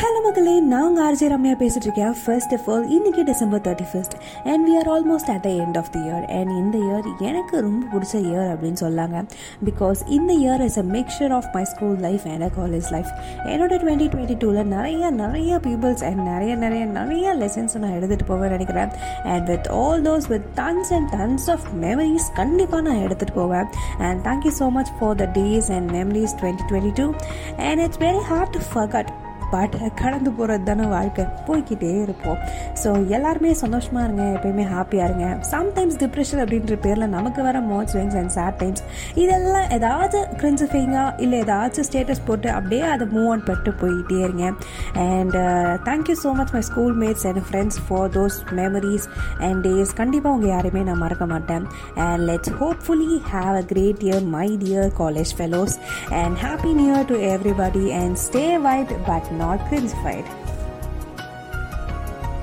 Hello மக்களே. நான் உங்கள் ஆர்ஜே ரம்யா பேசிட்டு இருக்கேன் ஃபர்ஸ்ட் ஆஃப் ஆல் இன்றைக்கி December thirty first and we are almost at the end of the year and இந்த இயர் எனக்கு ரொம்ப பிடிச்ச இயர் அப்படின்னு சொல்லாங்க. பிகாஸ் இந்த year is a mixture of my school life and a college life என்னோட twenty twenty டூவில் நிறைய நிறைய பீப்புள்ஸ் அண்ட் நிறைய நிறைய நிறைய லெசன்ஸ் நான் எடுத்துகிட்டு போவேன் நினைக்கிறேன். And with all those with tons and tons of memories கண்டிப்பாக நான் எடுத்துகிட்டு போவேன். And thank you so much for the days and memories twenty twenty two and it's very hard to forget but கடந்து போகிறது தானே வாழ்க்கை. போய்கிட்டே இருப்போம். ஸோ எல்லாருமே சந்தோஷமாக இருங்க. எப்பயுமே ஹாப்பியாக இருங்க. சம்டைம்ஸ் டிப்ரெஷன் அப்படின்ற பேரில் நமக்கு வர mood swings and sad times இதெல்லாம் ஏதாச்சும் கிரிஞ்சிஃபிங்காக இல்லை ஏதாச்சும் ஸ்டேட்டஸ் போட்டு அப்படியே அதை மூவ் ஆன் பண்ணிட்டு போயிட்டே இருங்க. And thank you so much my school mates and friends for those memories and days கண்டிப்பாக உங்கள் யாரையுமே நான் மறக்க மாட்டேன். And let's hopefully have a great year my dear college fellows and happy new year to everybody and stay wide but not clarified.